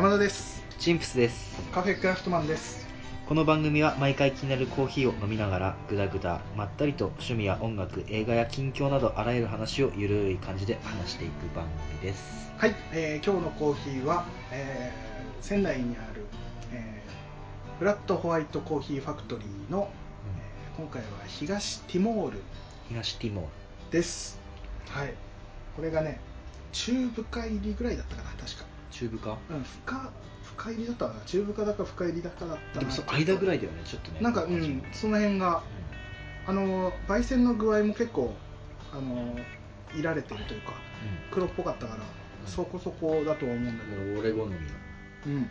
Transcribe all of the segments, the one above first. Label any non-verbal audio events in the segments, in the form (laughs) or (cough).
山田です。チンプスです。カフェクラフトマンです。この番組は毎回気になるコーヒーを飲みながらぐだぐだまったりと趣味や音楽映画や近況などあらゆる話をゆるい感じで話していく番組です。はい、えー今日のコーヒーは、えー仙台にある、えーフラットホワイトコーヒーファクトリーの、えー今回は東ティモール東ティモール。です。はい。これがね中深入りぐらいだったかな確か中部かうん深深入りだったかな？中深だか深入りだかだったでもその間ぐらいだよねちょっとね。なんかうんその辺が。あの焙煎の具合も結構あのいられてるというか黒っぽかったからそこそこだとは思うんだけど。うんもう俺好みのもうん。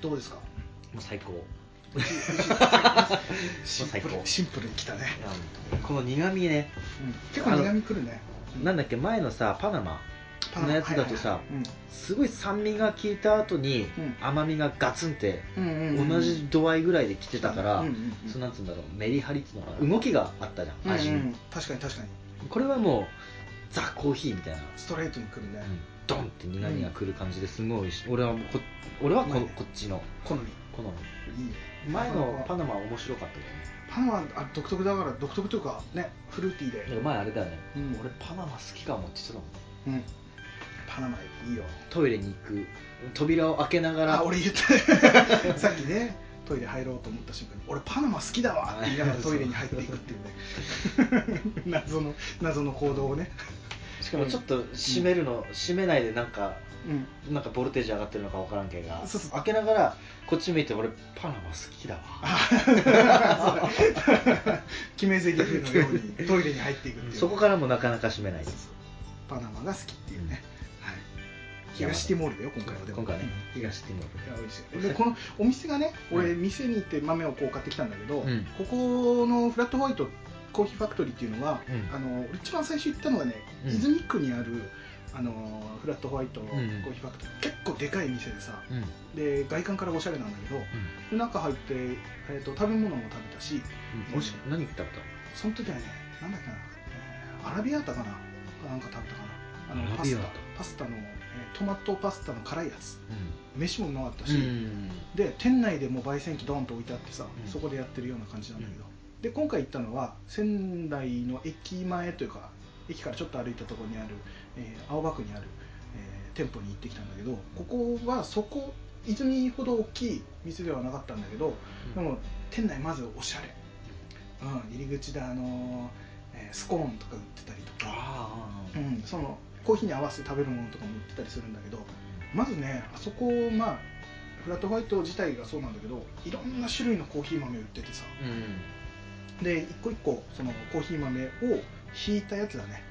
どうですか？う最高。シンプ最高。ルシンプルにきたね、この苦味ね。うん、結構苦味くるね。なんだっけ前のさパナマのやつだとさすごい酸味が効いた後にうん。甘みがガツンってうんうんうんうん。同じ度合いぐらいで来てたから、うんうんうんそうなんつうんだろうメリハリっつうのかな動きがあったじゃん味に、うん。うん確かに確かに。これはもうザ・コーヒーみたいな、ストレートにくるね、ドンって苦味がくる感じですごい美味しい。俺はこ俺はこ,、こっちの。好み。好み。いいね。前のパナナマは面白かったけどね。パナマあ独特だから独特というかねフルーティーで。前あれだよね、うん。俺パナマ好きかもって言ってたもんうんパナマいいよ。トイレに行く。扉を開けながら。あ俺言った。(laughs) さっきねトイレ入ろうと思った瞬間に俺パナマ好きだわ。って言いながらトイレに入っていくっていうね。(laughs) 謎の謎の行動をね。しかもちょっと閉めるの、閉めないでなんかうん。なんかボルテージ上がってるのか分からんけがそうそう。開けながらこっち向いて俺パナマ好きだわ。(laughs) 決め台詞のようにトイレに入っていくっていう。そこからもなかなか閉めない。ですパナマが好きっていうね、はい、東ティモールだよ今回はでも。今回はね東ティモーいや美味しい。でこのお店がね俺うん。店に行って豆をこう買ってきたんだけど、うん。ここのフラットホワイトコーヒーファクトリーっていうのは、うん。あの俺一番最初行ったのがね、うん。泉区にあるあのフラットホワイトコーんヒーファクトリー、結構でかい店でさル、うん。で外観からおしゃれなんだけど、中入って、えー、と食べ物も食べたしうん、しい何食べたその時はねなんだっけな、えーアラビアータかななんか食べたかな。あのパスタパスタの、えートマトパスタの辛いやつ。う飯もうまかったん。し、で店内でもう焙煎機ドーンと置いてあってさ、うん。そこでやってるような感じなんだけど、で今回行ったのは仙台の駅前というか駅からちょっと歩いたところにある、えー青葉区にある、えー店舗に行ってきたんだけどここはそこ泉ほど大きい店ではなかったんだけど、でも店内まずおしゃれ、うん、入り口であのーえースコーンとか売ってたりとか、ああうん、そのコーヒーに合わせて食べるものとかも売ってたりするんだけどまずねあそこまあフラットホワイト自体がそうなんだけどいろんな種類のコーヒー豆売っててさ。うん。で一個一個そのコーヒー豆をひいたやつだね。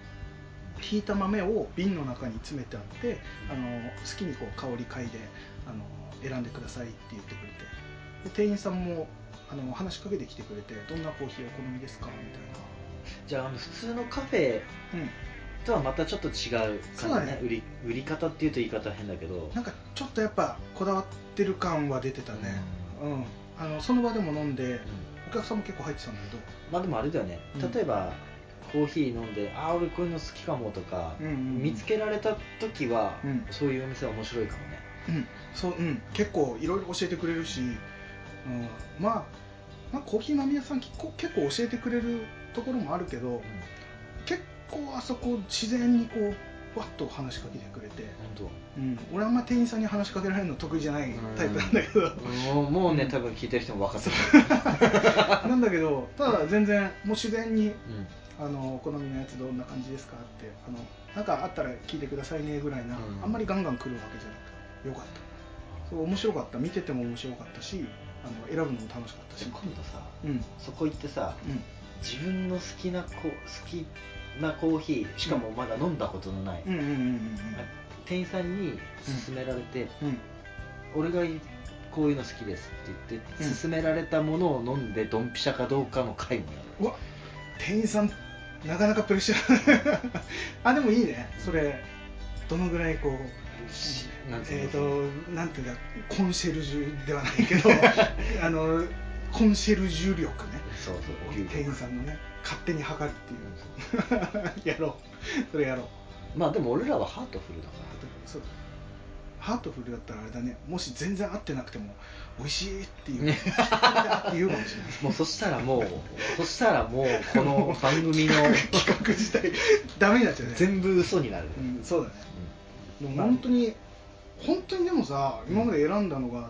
ひいた豆を瓶の中に詰めてあってあの好きにこう香り嗅いであの選んでくださいって言ってくれて。で店員さんもあの話しかけてきてくれてどんなコーヒーお好みですか？みたいじゃああの普通のカフェとはまたちょっと違う感じね。売り売り方っていうと言い方は変だけど。なんかちょっとやっぱこだわってる感は出てたね、うん。あのその場でも飲んでうん。お客さんも結構入ってたんだけど、まあでもあれだよね、うん。例えばコーヒー飲んでああ俺こういうの好きかもとか、うんうんうん。見つけられた時は、うん。そういうお店は面白いかもね。うん。そううん、結構いろいろ教えてくれるし、うん、まあまあコーヒー豆屋さん結構結構教えてくれるところもあるけど結構あそこ自然にこうふわっと話しかけてくれて、本うん、俺あんま店員さんに話しかけられるの得意じゃないタイプなんだけど、当もうね、うん多分聞いてる人も分かってる、(laughs) なんだけどただ全然もう自然にうん。あのお好みのやつどんな感じですかってあのなんかあったら聞いてくださいねぐらいな、うん。あんまりガンガン来るわけじゃなくてよかった。そう面白かった。見てても面白かったしあの選ぶのも楽しかったし。今度さうん。うんそこ行ってさ自分の好きなコ好きなコーヒーしかもまだ飲んだことのない、うんうんうんうん店員さんに勧められて、うん。うん俺がこういうの好きですって言って、うん。勧められたものを飲んでドンピシャかどうかの回もやる。うわ店員さんなかなかプレッシャー。(laughs) あでもいいね。それどのぐらいこうなんつうの？えっ、となんていうかコンシェルジュではないけど (laughs) あのコンシェルジュ力ねそうそう店員さんのね勝手に測るっていう。(laughs) やろう。それやろう。まあでも俺らはハートフルだから。そう。ハハートフルだったらあれだね。もし全然合ってなくても美味しいっていう。って (laughs) 言うかもしれない。もうそしたらもうそしたらもうこの (laughs) 番組の企画自体ダメになっちゃうね。全部嘘になる、うん、そうだね。うん。でも本当に本当にでもさ今まで選んだのが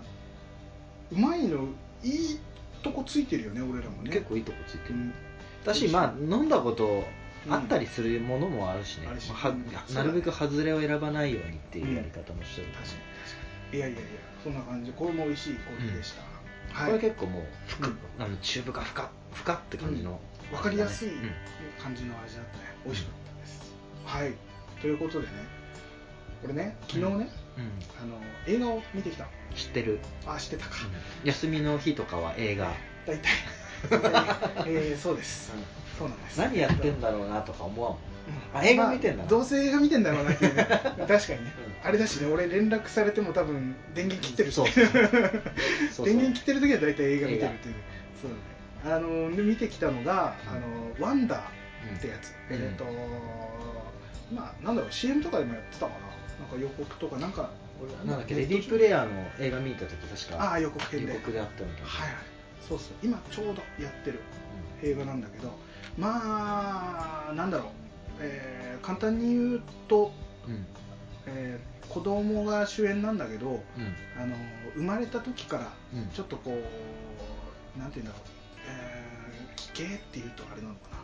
うまいのいいとこついてるよね俺らもね。結構いいとこついてる、うん。だしまあ飲んだことあったりするものもあるしね、うん。なるべく外れを選ばないようにっていうやり方もしてる、確かに確かに。いやいやいやそんな感じ。これも美味しいコーヒーでした、これ結構もう深、うん。あの中深深深って感じの、分かりやすいうん。感じの味だったね。美味しかったです、はい。ということでね。これね昨日ね、うんあの映画を見てきた。知ってる、あ知ってたか、休みの日とかは映画、大体。(laughs) えーそうです、そうなんです。何やってんだろうなとか思わん？あ映画見てんだな。まあどうせ映画見てんだろうなっていうね。(laughs) 確かにね、うあれだしね俺連絡されても多分電源切ってる。しそうそう。(laughs) そうそう。電源切ってる時は大体映画見てるっていう。そう。だねあので見てきたのが「あのワンダー」ってやつ、うん。えっ、とまあなんだろう CM とかでもやってたかな。なんか予告とかなんか俺なんだっけレディープレイヤーの映画見た時確かああ予告編で。予告であったみたいな。はいはい。そうそう。今ちょうどやってる映画なんだけどまあなんだろう、えー簡単に言うと、うんうん。えー子供が主演なんだけどうん。あの生まれた時からうん。ちょっとこうなんて言うんだろう、えー、奇形っていうとあれなのかな。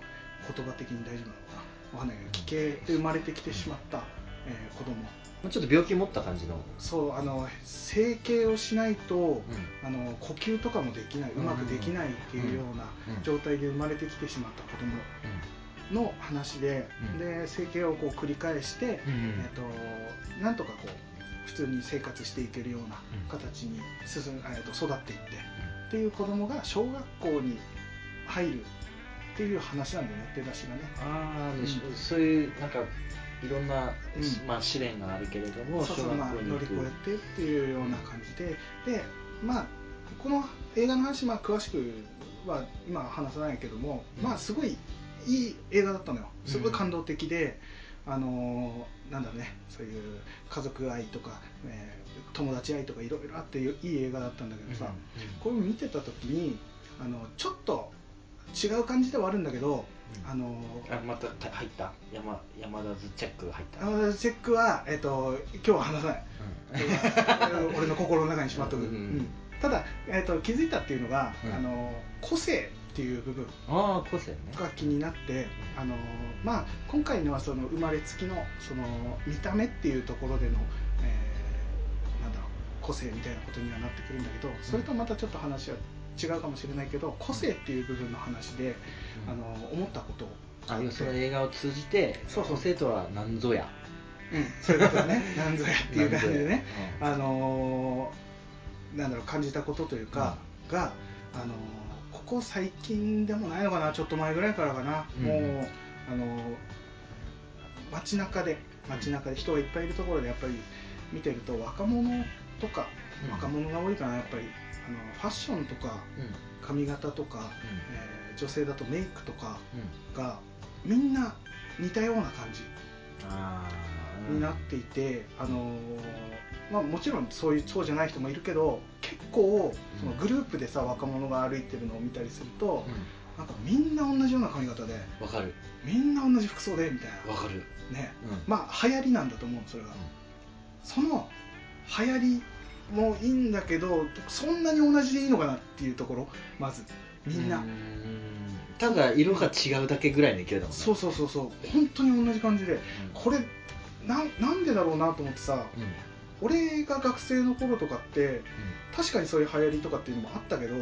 言葉的に大丈夫なのかなわかんないけど奇形で生まれてきてしまった、えー子供。まあちょっと病気持った感じの。そうあの整形をしないと、あの呼吸とかもできないうまくできないっていうようなうん。状態で生まれてきてしまった子供の話で、うん。で整形をこう繰り返して、うんうん。えっとなんとかこう普通に生活していけるような形に進ん、えっと育っていってっていう子供が小学校に入るっていう話なんだよね出だしがね。ああ、うん。そういうなんかいろんな、うん。まあ、試練があるけれどもそうそうまあ、乗り越えてっていうような感じで、でまあこの映画の話、まあ、詳しくは今は話さないけども、うん。まあすごいいい映画だったのよ。すごい感動的で、あのーなんだろうねそういう家族愛とか、えー友達愛とかいろいろあっていい映画だったんだけどさ、これを見てた時にあのちょっと違う感じではあるんだけど、うん。あのあまたた入った？山山田ズチェックが入った、あのチェックは、えっと今日は話さない。(laughs) 俺の心の中にしまっとく、うんうんうん。ただ、えっと気づいたっていうのが、うん。あの個性っていう部分ああ個性ね。が気になってあの、まあ、今回のはその生まれつきのその見た目っていうところでの、えーなんだろう個性みたいなことにはなってくるんだけどそれとまたちょっと話は違うかもしれないけど個性っていう部分の話で、うん。あの思ったことを。あ要するに映画を通じてそうそう。個性とは何ぞや。うん、そういうことだね (laughs) なんぞやっていう感じでね、うんあのーなんだろう感じたことというか、が、あのーここ最近でもないのかなちょっと前ぐらいからかな、うん。もう、あのー街中で街中で人がいっぱいいるところでやっぱり見てると若者とか、うん若者が多いかなやっぱり。あのファッションとかうん。髪型とか、えー女性だとメイクとかうん。がみんな似たような感じあー。になっていて、あのーまあ、もちろんそういうそうじゃない人もいるけど結構そのグループでさ若者が歩いてるのを見たりすると、うなんかみんな同じような髪型でんわかる。みんな同じ服装でみたいわかる。なね。うん。まあ流行りなんだと思うそれが、その流行りもいいんだけどそんなに同じでいいのかなっていうところまずみんな、ただ色が違うだけぐらいの勢いだもんね。そうそうそうそう。本当に同じ感じで。うん。これなんなんでだろうなと思ってさうん。俺が学生の頃とかって確かにそういう流行りとかっていうのもあったけど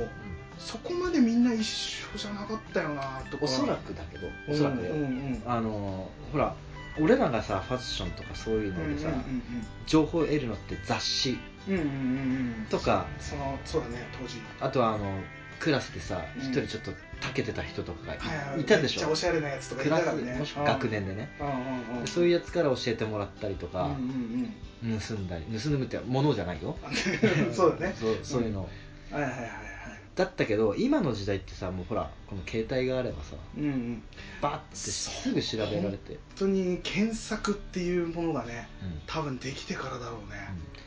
そこまでみんな一緒じゃなかったよなとか。おそらくだけど。おそらくよ、うんうん。うんあのほら俺らがさファッションとかそういうのでさ、うんうん。情報を得るのって雑誌うんうんうんうん。うんとか。そのそうだね当時。あとはあのクラスでさうん。一人ちょっとたけてた人とかがい,、はいはい。たでしょ？めっちゃおしゃれなやつとかいクラスたからねもしくは学年でね。うんうんうん。でそういうやつから教えてもらったりとか、うんうん盗んだり盗むって物じゃないよ。う (laughs) んそうだね。(laughs) そうそういうの、はいはいはいはい。だったけど今の時代ってさもうほらこの携帯があればさうんうん。バッてすぐ調べられて、本当に検索っていうものがねうん。多分できてからだろうね。うん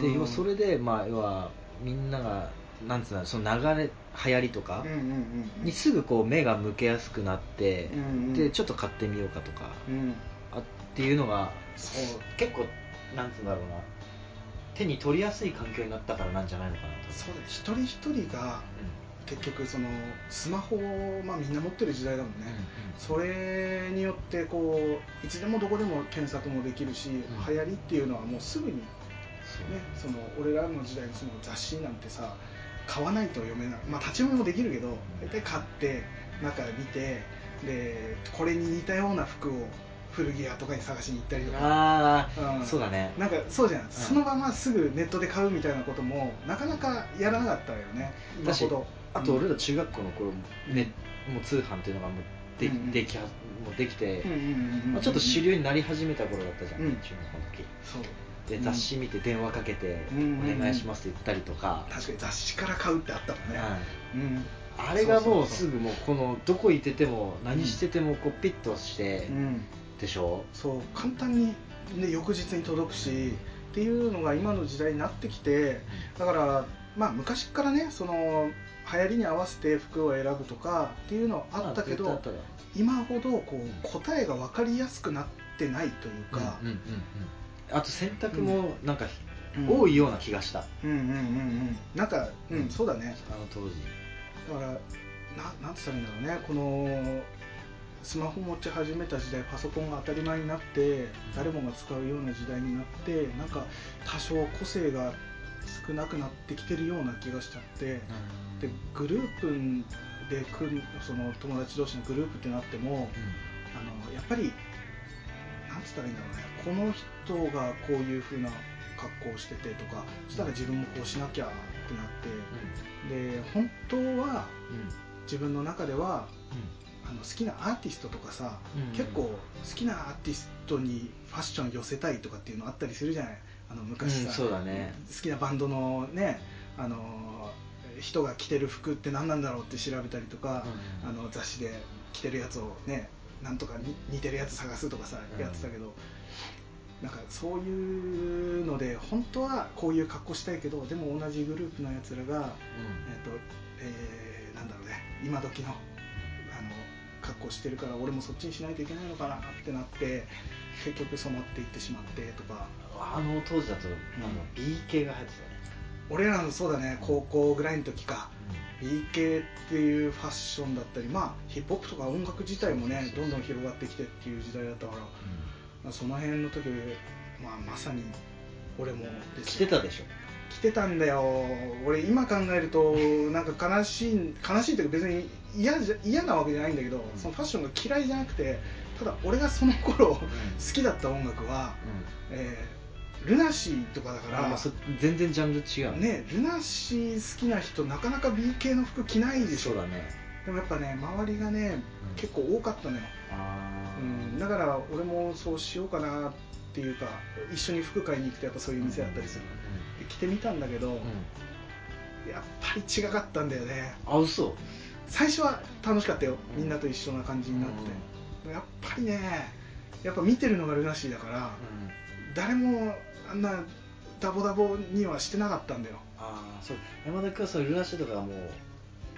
で要それでまあ要はみんながなんつうのその流れ流行りとかうんうんうんうん。にすぐこう目が向けやすくなって、うんうんでちょっと買ってみようかとかうん。あっていうのがそう結構なんつうんだろうな。手に取りやすい環境になったからなんじゃないのかなと。そうだよ一人一人が結局そのスマホを、まあ、みんな持ってる時代だもんね、それによってこういつでもどこでも検索もできるし、ん。流行りっていうのはもうすぐに、ね、そうその俺らの時代のその雑誌なんてさ買わないと読めない。まあ立ち読みもできるけど大体買って中見てでこれに似たような服を古着屋とかに探しに行ったりとか。ああ、うん。そうだね。なんかそうじゃん、そのまますぐネットで買うみたいなこともなかなかやらなかったよね。今だしほど。あと俺ら中学校の頃、うん。ねもう通販っていうのがもうで,、できはもうできて、ちょっと主流になり始めた頃だったじゃん、うん。中学校の時。そうでうん。雑誌見て電話かけて、お願いしますって言ったりとか、確かに雑誌から買うってあったもんね、うんうん。あれがもうすぐもうこのどこ行ってても何しててもこうピッとしてうん。でしょ、そう簡単に、ね、翌日に届くしっていうのが今の時代になってきてだから、まあ、昔からねその流行りに合わせて服を選ぶとかっていうのはあったけど、今ほどこう答えが分かりやすくなってないというか、うんうんうんうんあと選択もなんか、うん。多いような気がした。うんうんうんうん。なんか、うん、そうだね。あの当時。だからななんて言ったらいいんだろうね。このスマホ持ち始めた時代パソコンが当たり前になって誰もが使うような時代になってなんか多少個性が少なくなってきてるような気がしちゃってでグループで組むその友達同士のグループってなってもあのやっぱりなんつったらいいんだろうね。この人がこういう風な格好をしててとかそしたら自分もこうしなきゃってなってで本当は自分の中ではあの好きなアーティストとかさ、うん。結構好きなアーティストにファッション寄せたいとかっていうのあったりするじゃない？あの昔さ、ね。好きなバンドのねあの人が着てる服って何なんだろうって調べたりとか、うん。あの雑誌で着てるやつをねなんとかに似てるやつ探すとかさうん。やってたけど、なんかそういうので本当はこういう格好したいけどでも同じグループのやつらが、えっとえーなんだろうね今時のあの格好してるから俺もそっちにしないといけないのかなってなって結局染まっていってしまってとか。あの当時だとなん。だ B 系が流行ってたよね。俺らのそうだね高校ぐらいの時か B 系っていうファッションだったりまあヒップホップとか音楽自体もねどんどん広がってきてっていう時代だったからまあその辺の時、まあ、まさに俺もです着てたでしょ。着てたんだよ。俺今考えるとなんか悲しい悲しいというか別に嫌じゃ嫌なわけじゃないんだけど、そのファッションが嫌いじゃなくてただ俺がその頃好きだった音楽は、えールナシーとかだから全然ジャンル違うね。ルナシー好きな人なかなか B 系の服着ないでしょ。そうだね。でもやっぱね周りがね、うん。結構多かったのよ、あうん、だから俺もそうしようかなっていうか一緒に服買いに行くとやっぱそういう店だったりする、で着てみたんだけど、やっぱり違かったんだよね。あ嘘。最初は楽しかったよ。うん。みんなと一緒な感じになって、やっぱりねやっぱ見てるのがルナシーだから誰もあんなダボダボにはしてなかったんだよ。ああそう。山田君はそのルナシーとかもう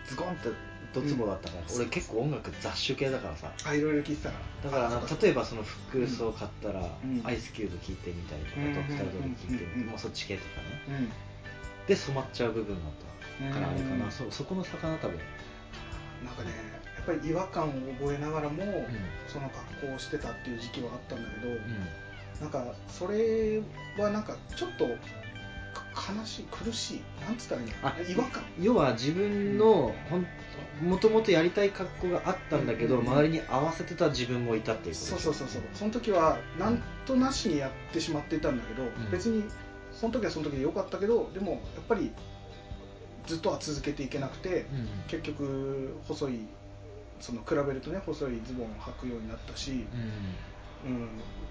ズコンってドツボだったから、うん。俺結構音楽雑種系だからさ。あいろいろ聞いてたから。だからあ例えばその服装買ったら、うん。アイスキューブ聴いてみたりとか、うんドクタードリー聴いてみたり、うんもうそっち系とかね。うん。で染まっちゃう部分だったからあれかな、うん。そそこの差かな多分なんかねやっぱり違和感を覚えながらも、ん。その格好をしてたっていう時期はあったんだけど、うんなんかそれはなんかちょっとか悲しい苦しいなんつったらいいのあ違和感。要は自分のもともとやりたい格好があったんだけど、うん周りに合わせてた自分もいたっていうことそうそうそうそう。その時はなんとなしにやってしまっていたんだけど、ん。別にその時はその時で良かったけどでもやっぱりずっとは続けていけなくて、うん。結局細いその比べるとね細いズボンを履くようになったし、うんうん、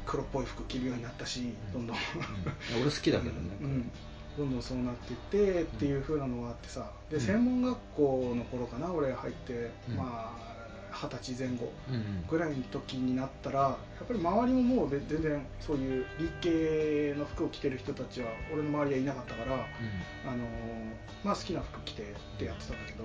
黒っぽい服着るようになったしどんどん、俺好きだけどね、うん、どんどんそうなっていってっていう風なのがあってさ。でうん。専門学校の頃かな俺入って、うん。まあ二十歳前後ぐらいの時になったらやっぱり周りももうべ全然そういう理系の服を着てる人たちは俺の周りはいなかったから、あのーまあ、好きな服着てってやってたんだけど、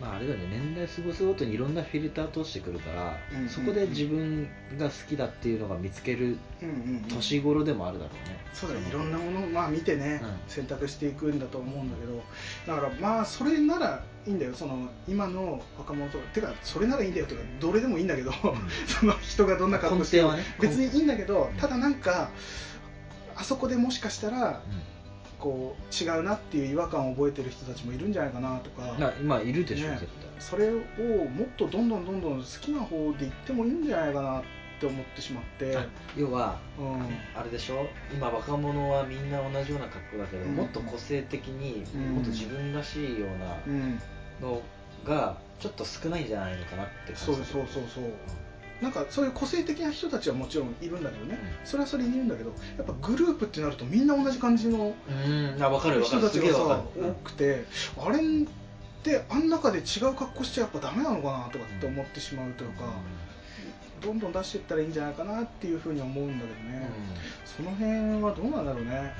まああれだよね。年代過ごすごとにいろんなフィルター通してくるから、うんうんそこで自分が好きだっていうのが見つけるうんうんうん。年頃でもあるだろうね、そうだね。いろんなものをまあ見てね、うん。選択していくんだと思うんだけどだからまあそれならいいんだよ。その今の若者とてかそれならいいんだよとかどれでもいいんだけど、(laughs) その人がどんな格好しても根底はね。別にいいんだけどうん。ただなんかあそこでもしかしたらこう違うなっていう違和感を覚えてる人たちもいるんじゃないかなとか、うんまあ今いるでしょ、ね。絶対。それをもっとどんどんどんどん好きな方でいってもいいんじゃないかなって思ってしまって、要はうん。あれでしょ？今若者はみんな同じような格好だけど、うん。もっと個性的に、うん。もっと自分らしいようなうん、のがちょっと少ないんじゃないのかなって感じそうそうそうそうなんかそういう個性的な人たちはもちろんいるんだけどね、うん。それはそれにいるんだけどやっぱグループってなるとみんな同じ感じの人たちがさ多くて、あれってあん中で違う格好しちゃやっぱダメなのかなとかって思ってしまうというか、どんどん出していったらいいんじゃないかなっていうふうに思うんだけどね、その辺はどうなんだろうね。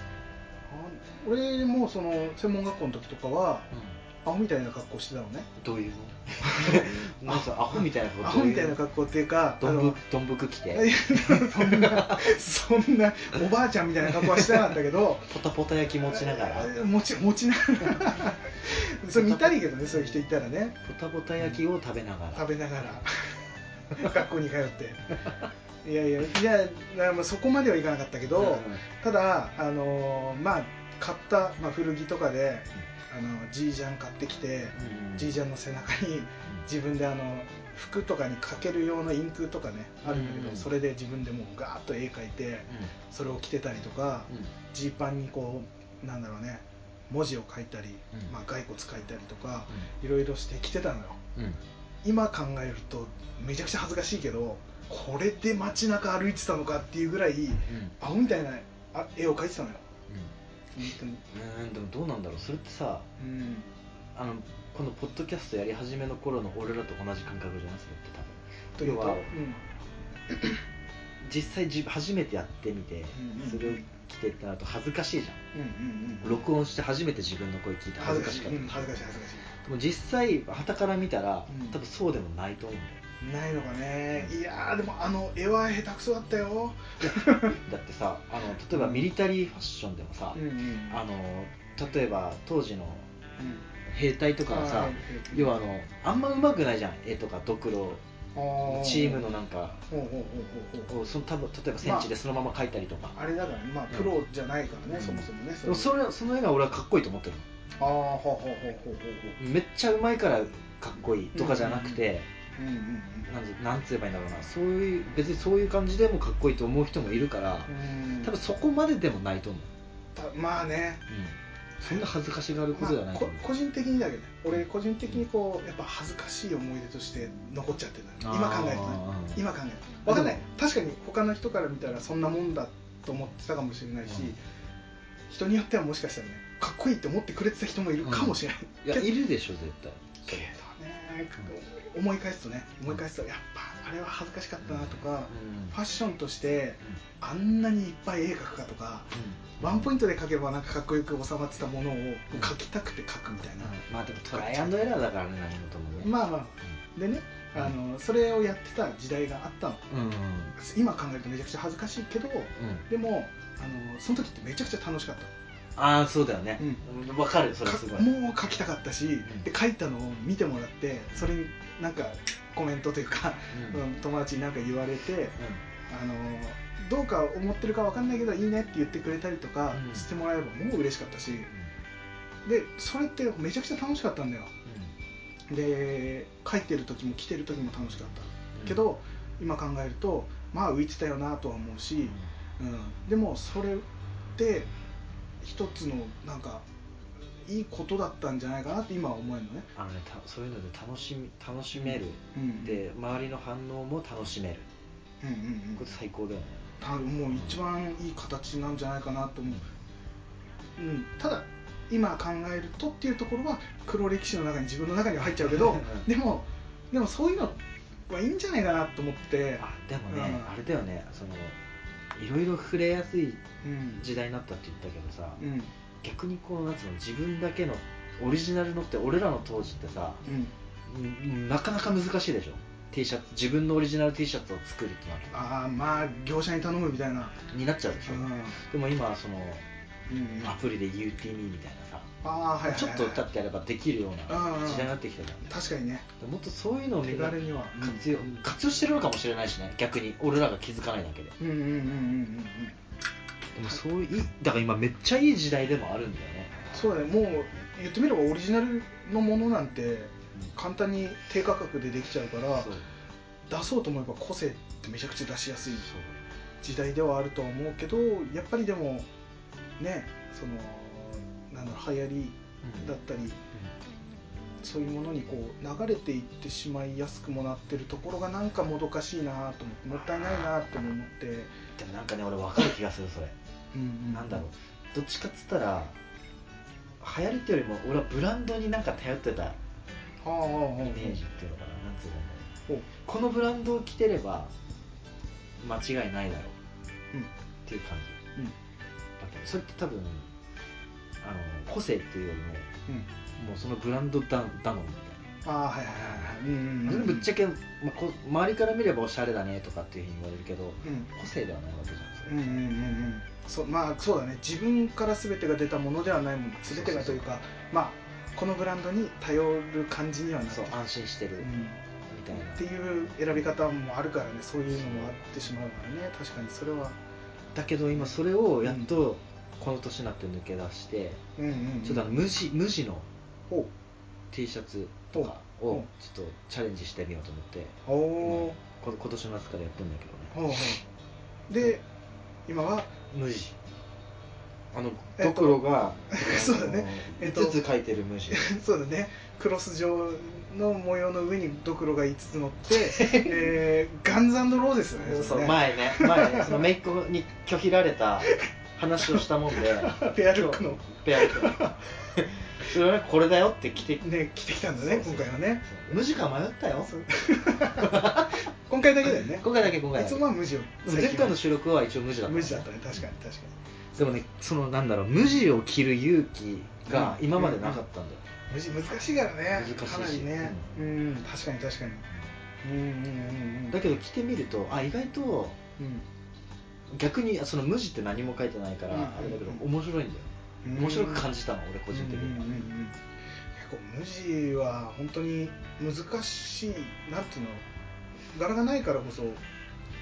あ俺もその専門学校の時とかはアホみたいな格好してたのね。どういうの？なんかアホみたいなアホみたいな格好っていうかどんぶどんぶく着て。そんなそんなおばあちゃんみたいな格好はしてなかったけどポタポタ焼き持ちながら。持ち持ちながら。それ見たいけどねそういう人いたらね。ポタポタ焼きを食べながら。食べながら。学校に通って。いやいやいやまあそこまではいかなかったけど、うん。ただあのーまあ買った、まあ、古着とかで、あのジージャン買ってきて、うん。ジージャンの背中に自分であの服とかにかける用のインクとかねあるんだけど、うん。それで自分でもうガーッと絵描いてそれを着てたりとかジーパンにこうなんだろうね文字を書いたり、うん。まあ、骸骨書いたりとかいろいろして着てたのよ。今考えるとめちゃくちゃ恥ずかしいけどこれで街中歩いてたのかっていうぐらいうん。アホみたいなあ絵を描いてたのよ本当に。うんうんでもどうなんだろう。それってさうん。あのこのポッドキャストやり始めの頃の俺らと同じ感覚じゃない？それって多分。というと？要は (coughs) 実際自分初めてやってみて、うんうんそれを着てってなると恥ずかしいじゃうんうんうんん。録音して初めて自分の声聞いて恥ずかしかった。うん恥ずかしい。恥ずかしでも実際旗から見たら、うん。多分そうでもないと思うんだよ。いないのかね。いやーでもあの絵は下手くそだったよ。だってさあの例えばミリタリーファッションでもさ、うんうんあの例えば当時のうん。兵隊とかはさあー要はあのあんま上手くないじゃん。絵とかドクロ。チームのなんかその多分例えば戦地でそのまま描いたりとか、あれだからねまあプロじゃないからね、うん。そもそもねでもそれその絵が俺はかっこいいと思ってるああほうほうほうほうほう。めっちゃ上手いからかっこいいとかじゃなくて、ううんうん。なんつなんつ言えばいいんだろうな。そういう別にそういう感じでもかっこいいと思う人もいるから、うん。うん多分そこまででもないと思う、たまあね。そんな恥ずかしがることではないと思う、まあこ個人的にだけどね。俺個人的にこうやっぱ恥ずかしい思い出として残っちゃってるのよ今考えるとね。あー今考えると分かんない。確かに他の人から見たらそんなもんだと思ってたかもしれないし、うん。人によってはもしかしたらねかっこいいって思ってくれてた人もいるかもしれない、いやいるでしょ絶対。けどね思い返すとね思い返すとやっぱあれは恥ずかしかったなとか、うん。ファッションとしてあんなにいっぱい絵描くかとか、ワンポイントで描けばなんかかっこよく収まってたものを描きたくて描くみたいな、まあでもトライアンドエラーだからね何事もね。まあまあ。でねあのそれをやってた時代があったの。今考えるとめちゃくちゃ恥ずかしいけどうん。でもあのその時ってめちゃくちゃ楽しかったああそうだよね。わ、かるそれかすごい。もう描きたかったし、ん。で描いたのを見てもらってそれになんかコメントというか、友達になんか言われてあのどうか思ってるかわかんないけどいいねって言ってくれたりとかうん。してもらえればもう嬉しかったし、でそれってめちゃくちゃ楽しかったんだよ。で書いてる時も来てる時も楽しかった、けど今考えるとまあ浮いてたよなとは思うし、うん、でもそれって一つのなんかいいことだったんじゃないかなって今は思えるのね、あのねたそういうので楽しみ楽しめる、うん、で周りの反応も楽しめる。うんうんうん。これ最高だよね。多分もう一番いい形なんじゃないかなと思う、うん、ただ今考えるとっていうところは黒歴史の中に自分の中には入っちゃうけどうんでもでもそういうのっはいいんじゃないかなと思って。あでもね、うん。あれだよね。そのいろいろ触れやすいうん。時代になったって言ったけどさ、うん。逆にこうなんつうの自分だけのオリジナルのって俺らの当時ってさ、うん。うんなかなか難しいでしょ？T シャツ自分のオリジナル T シャツを作るってなるああまあ業者に頼むみたいな。になっちゃうでしょ、うん。でも今そのうん。アプリで UTME みたいな。さ、ああはいはいはい。ちょっとだってやればできるようなうんうん時代になってきたじゃん確かにね。もっとそういうのをみんな手軽には活用,、活用してるのかもしれないしね逆に。俺らが気づかないだけで。うんうんうんうんうんうん。でもそういうだから今めっちゃいい時代でもあるんだよね。そうだね。もう言ってみればオリジナルのものなんて簡単に低価格でできちゃうから出そうと思えば個性ってめちゃくちゃ出しやすい時代ではあるとは思うけどやっぱりでもねそのなんだろう流行りだったり、そういうものにこう流れていってしまいやすくもなってるところがなんかもどかしいなと思ってもったいないなっても思って、でもなんかね俺分かる気がするそれ、うんなんだろう。どっちかっつったら流行りっていうよりも俺はブランドになんか頼ってた。イメージっていうのかななんつうのこのブランドを着てれば間違いないだろう。うん。っていう感じ。うん。だけどそれって多分あの個性っていうよりもうん。もうそのブランドだ頼みみたいな。ああはいはいはいはい。ぶっちゃけ、まあ、こ周りから見ればおしゃれだねとかっていうふうに言われるけどうん。個性ではないわけじゃんそれ、うんうんうんうん。そうまあそうだね。自分から全てが出たものではないもの全てがというかまあこのブランドに頼る感じにはなってそう安心してるうん。みたいな、っていう選び方もあるからね。そういうのもあってしまうからね。確かにそれは。だけど今それをやっとこの年になって抜け出して、うんうん、うん、ちょっとあの無地無地のほ T シャツとかをちょっとチャレンジしてみようと思って、う。お今こ今年の夏からやってるんだけどね。ほうほう。で今は？無地。あのえっとドクロが、(laughs) そうだね。えっと5つ書いてる無地。(laughs) そうだね。クロス状の模様の上にドクロが5つ乗って、(laughs) えー、ガンズローゼスだね。そうね前ね。前ね。その姪っ子に拒否られた話をしたもんで。(laughs) ペアルックの。ペアルックの。それはねこれだよって来て。ね着てきたんだね今回はね。無地か迷ったよ。(laughs) 今回だけだよね。(laughs) 今回だけ今回いつだけもは無地を前回の収録は一応無地だった無地だったね確かに確かでもねそのなんだろう無地を着る勇気がうん。今までなかったんだよ、に無地難しいからね。難しいし。かなりね。うん。確かに確かに。うんうんうんうんだけど着てみるとあ意外とうん逆にその無地って何も書いてないから、うん。あれだけど面白いんだよ、うん。面白く感じたの俺個人的には、うんうんうんうん。結構無地は本当に難しいなんていうの？柄がないからこそ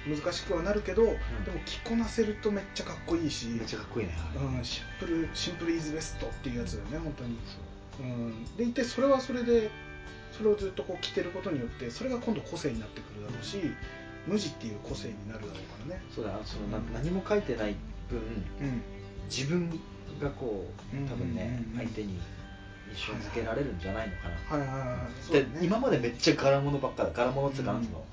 難しくはなるけど、でも着こなせるとめっちゃかっこいいし。めっちゃかっこいいね、うん、シンプルシンプルイズベストっていうやつだよね本当に、う。ん、で一体それはそれでそれをずっとこう着てることによってそれが今度個性になってくるだろうし無地っていう個性になるだろうからね。そうだそのなうん何も書いてない分うん。自分がこう多分ね、相手に一緒につけられるんじゃないのかな、はいはいはいそうで今までめっちゃ柄物ばっかだ柄物っつうかうん。うの、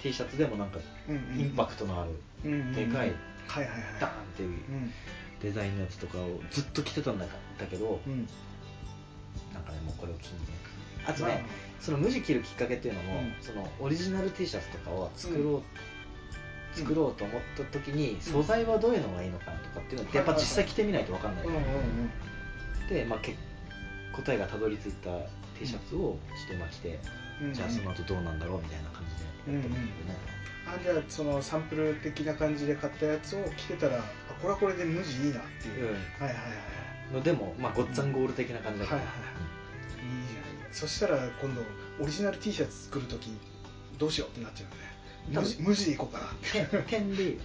T シャツでもなんかインパクトのある、うんうんうん。でかいはいはいはい。ダーンっていううん。デザインのやつとかをずっと着てたんだかだけど、うん。なんかねもうこれを機にねあとまね、その無地着るきっかけっていうのも、うん。そのオリジナル T シャツとかを作ろう、うん。作ろうと思った時に素材はどういうのがいいのかなとかっていうのってやっぱ実際着てみないと分かんない、うんうんうん。で、まあ、け答えがたどり着いた T シャツをちょっと今着て、うんじゃあその後どうなんだろうみたいな感じでやってるんだけどね、あじゃあそのサンプル的な感じで買ったやつを着てたらあこれはこれで無地いいなっていう、うん。はいはいはいのでも、まあ、ごっつぁんゴール的な感じだけど、はいはいいいじゃないそしたら今度オリジナル T シャツ作るときどうしようってなっちゃうよね。無地でいこうかな。点点で。いいよ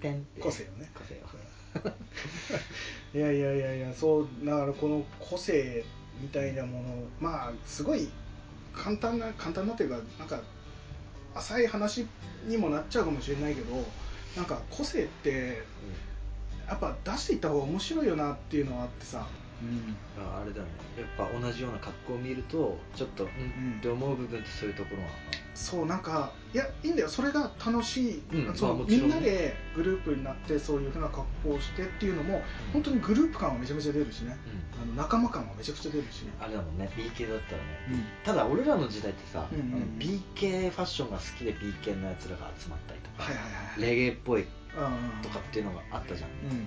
点個性をね。個性を。いやいやいやいやそうだからこの個性みたいなもの。まあすごい簡単な簡単なというかなんか浅い話にもなっちゃうかもしれないけどなんか個性ってやっぱ出していった方が面白いよなっていうのはあってさあれだよね。やっぱ同じような格好を見るとちょっとうん、んって思う部分ってそういうところは。そうなんかいやいいんだよ。それが楽しい、うん。そのまあもちろんね。みんなでグループになってそういうふうな格好をしてっていうのも、本当にグループ感はめちゃめちゃ出るしね。うん。あの仲間感はめちゃくちゃ出るし、あれだもんね。B 系だったらね、うん。ただ俺らの時代ってさ、うんうんうん。あの B 系ファッションが好きで B 系のやつらが集まったりとか、はいはいはいレゲエっぽいうん。とかっていうのがあったじゃん、うん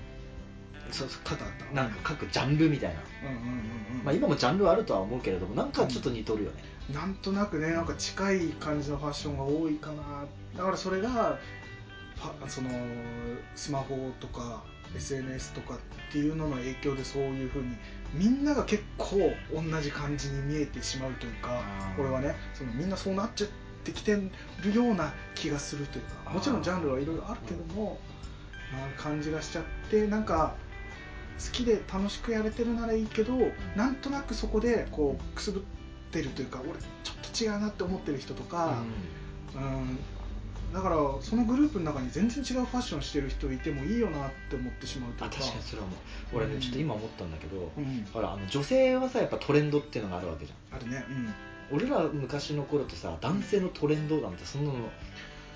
そうそう多々あったなんか各ジャンルみたいな、うんうんうんうん。まあ、今もジャンルはあるとは思うけれどもなんかちょっと似とるよね、なんとなくねなんか近い感じのファッションが多いかな。だからそれがそのスマホとか SNS とかっていうのの影響でそういうふうにみんなが結構同じ感じに見えてしまうというか俺はねそのみんなそうなっちゃってきてるような気がするというかもちろんジャンルはいろいろあるけども、なん。か感じがしちゃってなんか好きで楽しくやれてるならいいけど、なんとなくそこでこうくすぶってるというか俺ちょっと違うなって思ってる人とか、うん。だからそのグループの中に全然違うファッションしてる人いてもいいよなって思ってしまうとか。あ確かにそれはもう。俺ねうん。ちょっと今思ったんだけど、うん。ほらあの女性はさやっぱトレンドっていうのがあるわけじゃん。あるね。俺ら昔の頃ってさ男性のトレンドなんてそんなの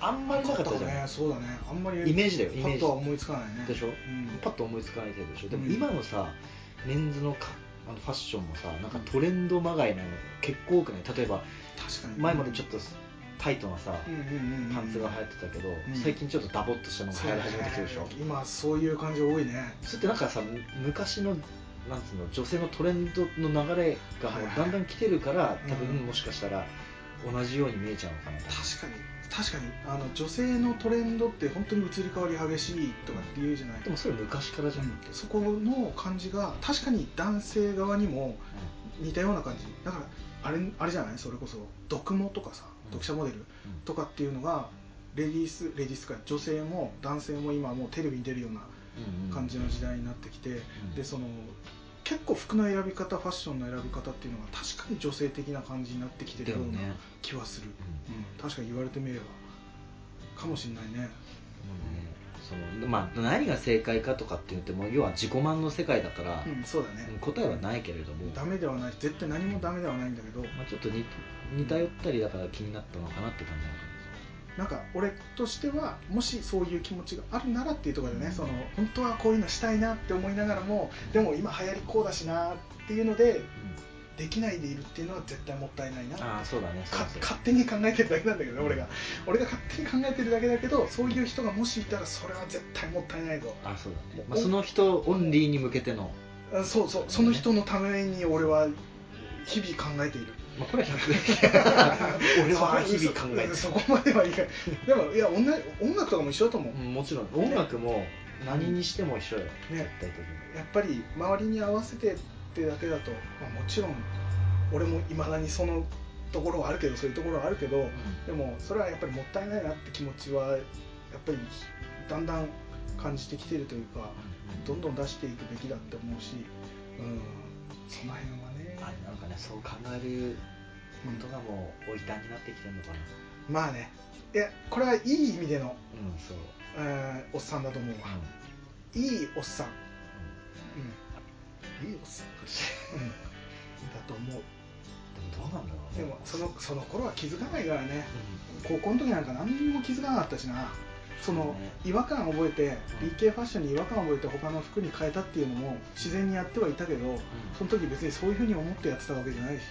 あんまりなかったじゃん、ねそうだね。あんまりイメージだよイメージ。パッとは思いつかないね。でしょ、うん。パッと思いつかない程度でしょ？でもうん。今のさ、メンズのかあのファッションもさなんかトレンドまがいなの結構多くない？例えば前までちょっとタイトなさ、うんうんうんうん。パンツが流行ってたけど、ん。最近ちょっとダボっとしたのが流行り始めてきてるでしょ、ね今そういう感じ多いね。それってなんかさ昔のなんつうの女性のトレンドの流れがだんだん来てるから、多分うん。もしかしたら同じように見えちゃうのかなと確かに確かにあの女性のトレンドって本当に移り変わり激しいとかって言うじゃない。でもそれ昔からじゃん、うんそこの感じが確かに男性側にも似たような感じ。だからあれあれじゃない？それこそ読モとかさうん。読者モデルとかっていうのがレディースレディースか女性も男性も今もうテレビに出るような感じの時代になってきて、ん。でその結構服の選び方ファッションの選び方っていうのが確かに女性的な感じになってきてるような気はする、ううん。確かに言われてみればかもしれないね。うね。そのまあ、何が正解かとかって言っても要は自己満の世界だから、うんそうだね、答えはないけれども、ダメではない。絶対何もダメではないんだけど。まあ、ちょっと似似通ったりだから気になったのかなって感じなのかなんか俺としてはもしそういう気持ちがあるならっていうところでね。その本当はこういうのしたいなって思いながらもでも今流行りこうだしなっていうのでな、できないでいるっていうのは絶対もったいないな。ああそうだね。勝手に考えてるだけなんだけど俺が。俺が勝手に考えてるだけだけどそういう人がもしいたらそれは絶対もったいないぞ。あそうだね、まあ、その人オンリーに向けての、あそうそう。その人のために俺は日々考えているまあ、これは100 (laughs) 俺は日々考えてる。そそこまではいかない。でもいや音楽音楽とかも一緒だと思う、うんもちろん。音楽も何にしても一緒よ、ね。絶対的に。やっぱり周りに合わせてってだけだと、まあ、もちろん俺もいまだにそのところはあるけどそういうところはあるけど、でもそれはやっぱりもったいないなって気持ちはやっぱりだんだん感じてきてるというか、どんどん出していくべきだって思うし、うん、その辺そう考えることがもうおいたになってきてるのかな。まあね。いやこれはいい意味での、うんそう、えーおっさんだと思うわ、いいおっさん、うん、いいおっさん、うん、だと思う。でもどうなんだろうね。でもそのその頃は気づかないからね。う高校の時なんか何にも気づかなかったしなそのね違和感を覚えてうん。BK ファッションに違和感を覚えて他の服に変えたっていうのも自然にやってはいたけどその時別にそういうふうに思ってやってたわけじゃないし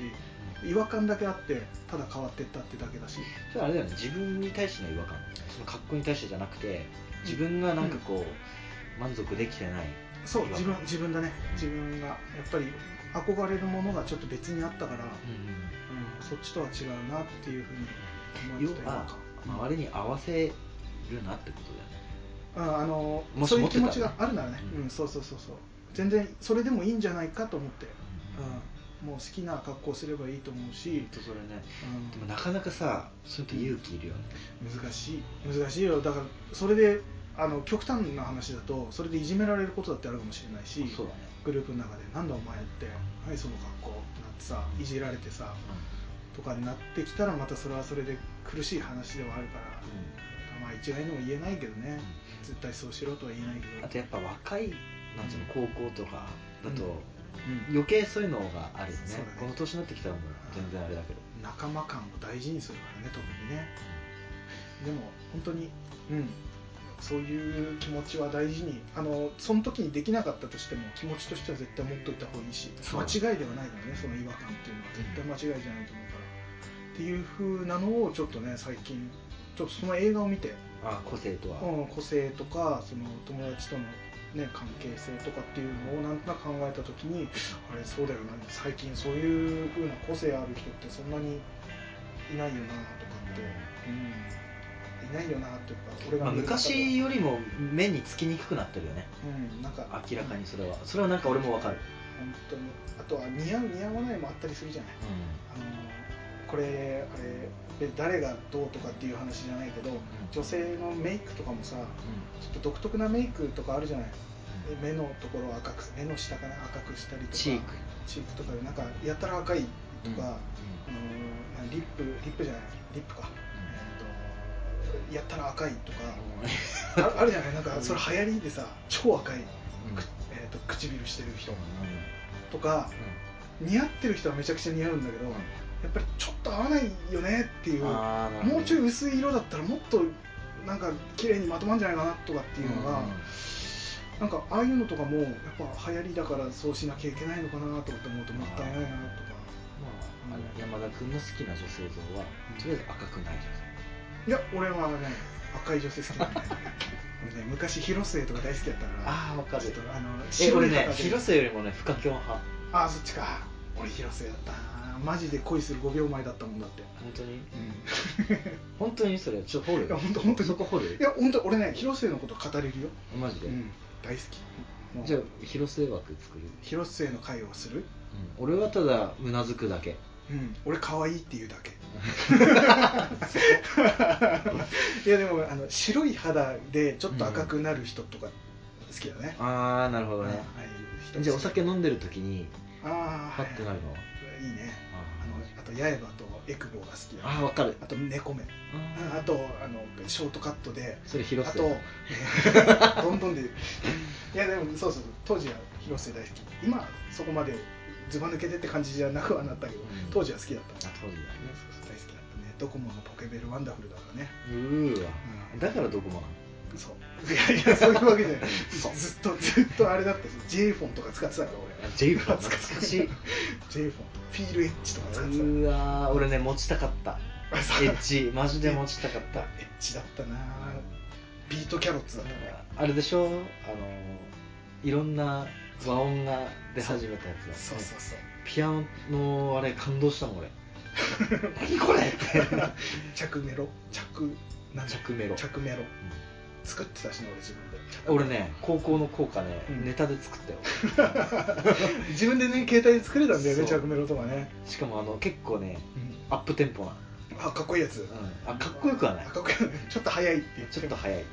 違和感だけあってただ変わってったってだけだし。それあれだよね。自分に対しての違和感その格好に対してじゃなくて自分がなんかこう、満足できてないそう自分自分だね。自分がやっぱり憧れるものがちょっと別にあったから、うん、そっちとは違うなっていうふうに思要ってた周りに合わせるなってことだよね。うんあのそういう気持ちがあるならね、うん。うんそうそうそうそう。全然それでもいいんじゃないかと思って、うん。うん、もう好きな格好すればいいと思うし。とそれね。うん。でもなかなかさそういうのって勇気いるよね、難しい。難しいよ。だからそれであの極端な話だとそれでいじめられることだってあるかもしれないし。そうだね、グループの中で「なんだお前」って「はいその格好」ってなってさいじられてさとかになってきたらまたそれはそれで苦しい話ではあるから、まあ一概にも言えないけどね、絶対そうしろとは言えないけど。あとやっぱ若いなんつうの高校とかだと、うん。うん。余計そういうのがあるよね。ね。この年になってきたらもう全然あれだけど仲間感を大事にするからね特にね。でも本当にうん。そういう気持ちは大事にあのその時にできなかったとしても気持ちとしては絶対持っといた方がいいし間違いではないからねその違和感っていうのは。絶対間違いじゃないと思うから、っていう風なのをちょっとね最近ちょっとその映画を見て、あ個性とは、うん、個性とかその友達との、ね、関係性とかっていうのをなんとなく考えた時にあれそうだよな最近そういう風な個性ある人ってそんなにいないよなとかって、うん、いないよなっていうか俺がまあ、昔よりも目につきにくくなってるよね。うん、なんか。明らかにそれは。それはなんか俺もわかる、本当に。あとは似合う似合わないもあったりするじゃない。あのこれあれで誰がどうとかっていう話じゃないけど女性のメイクとかもさちょっと独特なメイクとかあるじゃない？目のところを赤く目の下から赤くしたりとかチーク。チークとかでなんかやたら赤いとか、うん。あのリップリップじゃない？リップか、えーとやったら赤いとか、あ (laughs) あるじゃない？なんかそれ流行りでさ超赤い、くえー、と唇してる人とか似合ってる人はめちゃくちゃ似合うんだけど、やっぱりちょっと合わないよねっていう。もうちょい薄い色だったらもっとなんか綺麗にまとまるんじゃないかなとかっていうのが、うんなんかああいうのとかもやっぱ流行りだからそうしなきゃいけないのかなとかって思うともったいないなとか。まあ、あれ山田君の好きな女性像は、とりあえず赤くないいや俺はね赤い女性好きなんだよね。昔広末とか大好きだったから。あーわかる。ちょっとあの女性え俺ね広瀬よりもね深キョン派。ああそっちか。俺広末だったなマジで恋する5秒前だったもんだって。本当に？うん。本当にそれちょっと掘る？いや本当本当に。そこ掘る？いや本当俺ね広末のこと語れるよ、マジで、うん、大好き。じゃあ広末枠作る、広末の会をする？うん、俺はただうなずくだけ。うん。俺可愛いっていうだけ。(laughs) いやでもあの白い肌でちょっと赤くなる人とか好きだね、ああなるほどね、ああいじゃあお酒飲んでる時にああパッてなるの、いいねと八重歯とエクボが好きだあーわかる。あと猫目あああとあのショートカットで。それ広あ末と (laughs) どんどんでいやでもそうそう当時は広瀬大好き。今そこまでずば抜けてって感じじゃなくはなったけど、うん。当時は好きだった。あ当時だね。そうそう大好きだったね。ドコモのポケベルワンダフルだからね。うーわ、うん。だからドコモなの？そういやいやそういうわけじゃない。ずっとずっとあれだった J フォンとか使ってたから俺。J フォン懐かしい。J フォンフィールエッジとか使ってたうーわー俺ね持ちたかった。エッジ。マジで持ちたかった。エッジだったな。ビートキャロッツだったね。あれでしょ？あのいろんな和音が出始めたやつだ、ね、そうそうそう。ピアノのあれ感動したもん俺。(laughs) 何これって。着メロ？着着メロ。着メロ作ってたしね俺自分で。俺ね高校の校歌ね、うん。ネタで作ったよ。(laughs) 自分でね携帯で作れたんだよねそう。着メロとかね、しかもあの結構ねうん。アップテンポな、あかっこいいやつ、うん、あかっこよくはない。あかっこいい。(laughs) ちょっと早いって言ちょっと早い。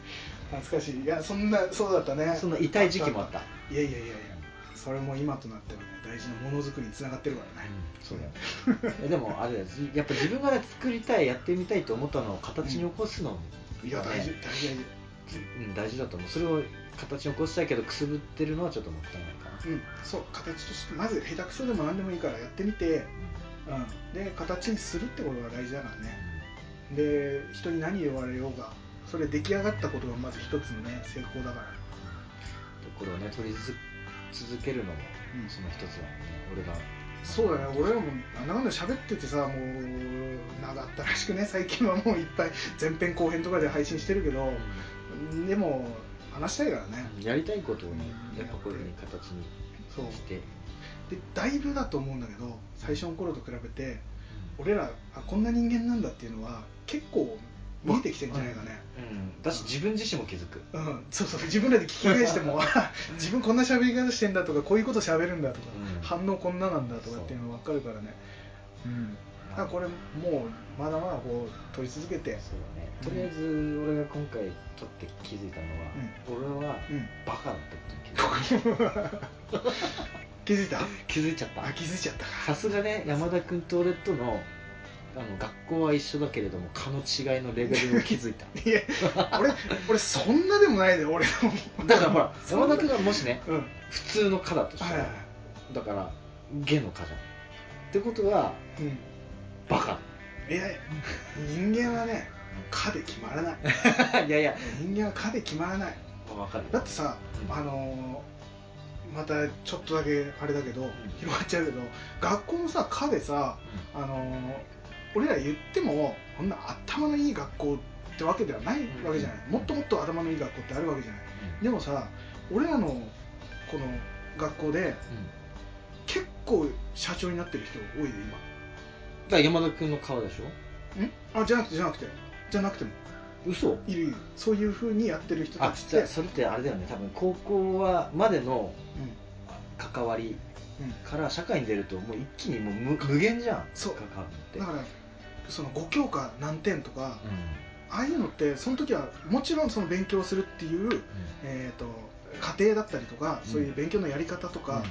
懐かしい。いやそんなそうだったね。そんな痛い時期もあった。いやいやいやいや。それも今となってはね大事なものづくりにつながってるからね、そうだよ。(laughs) えでもあれだよ。やっぱ自分がね作りたいやってみたいと思ったのを形に起こすのいや大事大事大事。うん、大事だと思う。それを形に起こしたいけどくすぶってるのはちょっともったいないかな、うんそう形としてまず下手くそでも何でもいいからやってみて、うん、で形にするってことが大事だからね。で人に何言われようがそれ出来上がったことがまず一つのね成功だから。これをね取り続続けるのもうん。その一つだもんね、俺が。そうだね。俺らもなんだかんだ喋っててさもう長ったらしくね最近はもういっぱい前編後編とかで配信してるけどでも話したいからね。やりたいことをねうんやっぱこういうふうに形にして。でだいぶだと思うんだけど最初の頃と比べて俺らあこんな人間なんだっていうのは結構見えてきてんじゃないかね、うん、だし自分自身も気づく。うん、そうそう。自分らで聞き返しても (laughs) あ自分こんな喋り方してんだとかこういうこと喋るんだとか、うん。反応こんななんだとかっていうの分かるからね。うんだからこれもうまだまだこう取り続けて。そうだね。とりあえず俺が今回撮って気づいたのは、俺はうん。バカだったことに気づいた。(laughs) 気づいた？気づいちゃった。あ気づいちゃったか。さすがね山田君と俺とのあの学校は一緒だけれども科の違いのレベルを気づいた。(laughs) いや俺俺そんなでもないで俺の。だからほら山田君がもしねうん。普通の科だとしたら、はいはいだから下の科じゃん。ってことはうんバカ。いや人間はね科で決まらない。(laughs) いやいや。人間は科で決まらない。分かる。よだってさ、うん。あのーまたちょっとだけあれだけど、広がっちゃうけど学校のさ科でさ、あのー俺ら言ってもこんな頭のいい学校ってわけではないわけじゃない、うん。もっともっと頭のいい学校ってあるわけじゃない。でもさ俺らのこの学校で結構社長になってる人多いでだ山田君の顔でしょ？今ん？あじゃなくてじゃなくて。じゃなくても。嘘？いるいる。そういうふうにやってる人たあちって。じゃあそれってあれだよね。多分高校はまでのうん。関わりうん。から社会に出るともう一気にもう無無限じゃん。そう。関わるのって。だからその5教科何点とか、うああいうのってその時はもちろんその勉強するっていう、ん。えー、と家庭だったりとかうんそういう勉強のやり方とか、うん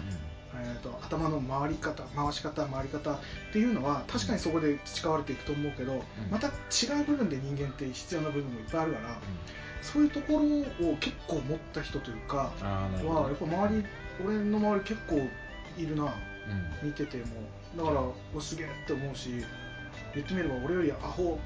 えー、と頭の回り方回し方回り方っていうのは確かにそこで培われていくと思うけど、また違う部分で人間って必要な部分もいっぱいあるから、そういうところを結構持った人というかはやっぱ周り俺の周り結構いるなうん。見てても。だからおすげえって思うし言ってみれば俺よりアホ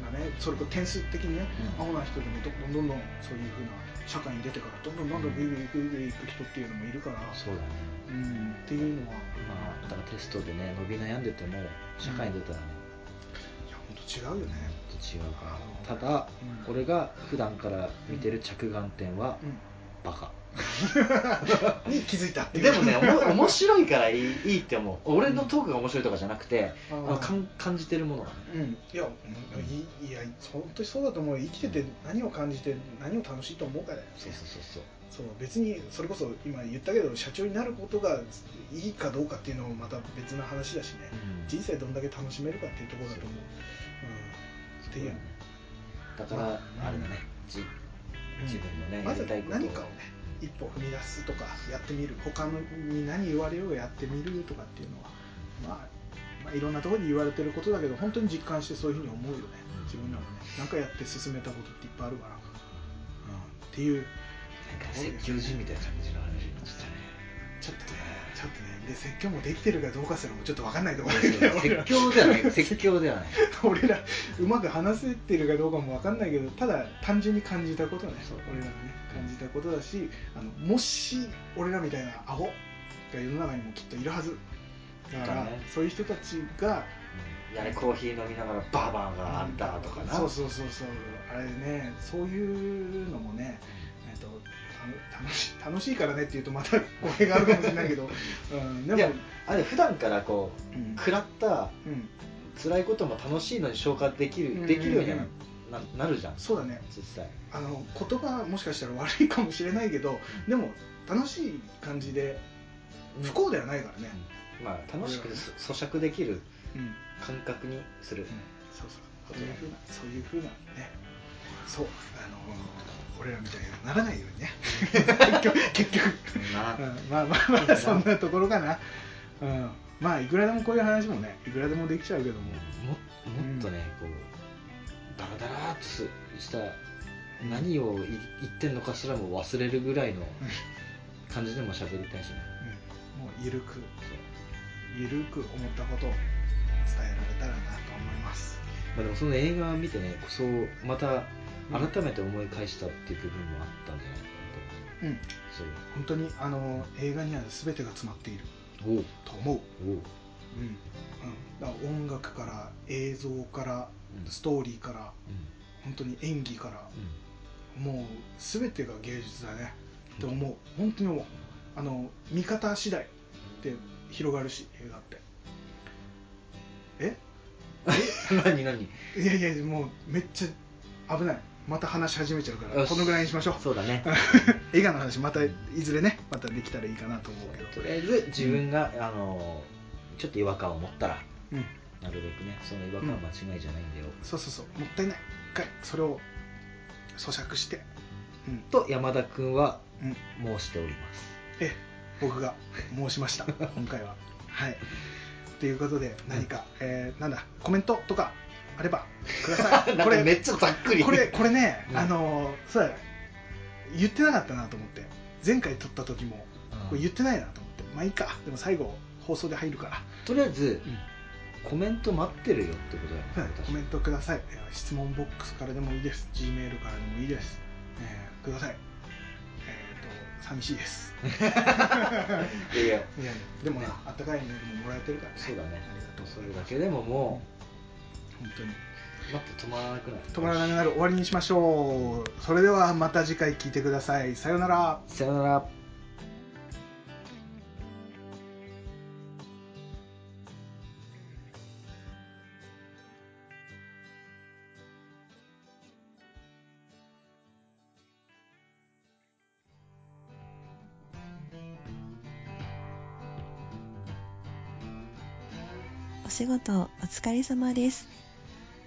なねそれこそ点数的にね、うん。アホな人でもどんどんどんどんそういうふうな社会に出てからどんどんどんどんグイグイグイグイいく人っていうのもいるから、そうだねうん、っていうのはまあだからテストでね伸び悩んでても社会に出たらねいや本当違うよね、違うからただうん俺が普段から見てる着眼点はバカうん、に (laughs) 気づいたっていう。でもねおも面白いからいいいいって思う。俺のトークが面白いとかじゃなくてあーあのかん感じてるものがね。うん、いや、うんいいや、本当にそうだと思うよ。生きてて何を感じて何を楽しいと思うかだよね。そうそうそうそう。そう別にそれこそ今言ったけど社長になることがいいかどうかっていうのもまた別な話だしね、うん。人生どんだけ楽しめるかっていうところだと思う、うん、っていう。だからまああれだね。じ自分のねまずやりたいこと何かをね一歩踏み出すとかやってみる他のに何言われようがやってみるとかっていうのは、まあ、まあいろんなところに言われてることだけど本当に実感してそういうふうに思うよね。自分らもね何かやって進めたことっていっぱいあるから、うん、っていうなんか説教人みたいな感じの話になっちゃったね。ちょっとねで説教もできてるかどうかすらもちょっと分かんないところ (laughs) 説教ではない。(laughs) 説教ではない。俺らうまく話せてるかどうかも分かんないけどただ単純に感じたことね。そう。俺らがね感じたことだしあのもし俺らみたいなアホが世の中にもきっといるはず。だから、だね。そういう人たちがいやねコーヒー飲みながらバーバーがあんだとかな。そうそうそうそう。あれねそういうのもねえっとた楽し楽しいからねっていうとまた語弊があるかもしれないけど、(laughs) うん、でも。あれ普段からこううん。食らったうん、辛いことも楽しいのに消化できる、うんできるようにはなななるじゃん。そうだね。実際。あの言葉もしかしたら悪いかもしれないけどでも楽しい感じで不幸ではないからね、まあ楽しくそ咀嚼できるうん。うん感覚にする、そうそう。そういうふうなそういうふうなねそうあの俺らみたいにならないようにね。結局結局、な。うんまあまあまあそんな。ところかな、うん、まあいくらでもこういう話もねいくらでもできちゃうけども。ももっとね、こうダラダラーっとすした何をい言ってんのかすらも忘れるぐらいの感じでも喋りたいしね。うん。もうゆるくゆるく思ったことを伝えられたらなと思います。まあ、でもその映画を見てねそうまた改めて思い返したっていう部分もあったんじゃないかうん。なそう。本当にあの映画には全てが詰まっていると思う、おう。うん。うん、だから音楽から映像からうん。ストーリーからうん。本当に演技からうもう全てが芸術だね。って思う。本当に思う。あの見方次第で広がるし映画って。え？ん (laughs) 何何？いやいやもうめっちゃ危ないまた話し始めちゃうからこのぐらいにしましょう。そうだね。(laughs) 映画の話またいずれねまたできたらいいかなと思うけど。とりあえず自分が、あのちょっと違和感を持ったらうん。なるべくねその違和感は間違いじゃないんだよ、そうそうそう。もったいない。一回それを咀嚼して。うん。と山田君はうん。申しております。え僕が申しました。(laughs) 今回は。はい。ということで何か、えーなんだコメントとかあればください。(laughs) なんかめっちゃざっくり。これこれね、うん。あのそうだ言ってなかったなと思って。前回撮った時もうん。これ言ってないなと思って。まあいいか。でも最後放送で入るから。とりあえずうん。コメント待ってるよってことだよねはい私。コメントください。えー質問ボックスからでもいいです。G メールからでもいいです、えーください。えっ、と寂しいです。(laughs) いやいや。でもなあったかいメールももらえてるからそうだね。ありがとう。それだけでもも本当に。って止まらなくなる。止まらなくなる終わりにしましょう。それではまた次回聞いてください。さようなら。さよなら。お仕事お疲れ様です。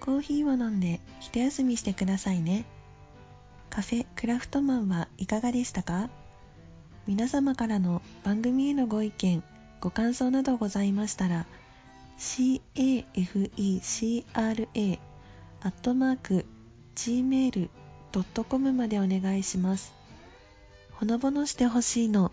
コーヒーを飲んで一休みしてくださいね。カフェクラフトマンはいかがでしたか？皆様からの番組へのご意見、ご感想などございましたら、cafecra.gmail.com までお願いします。ほのぼのしてほしいの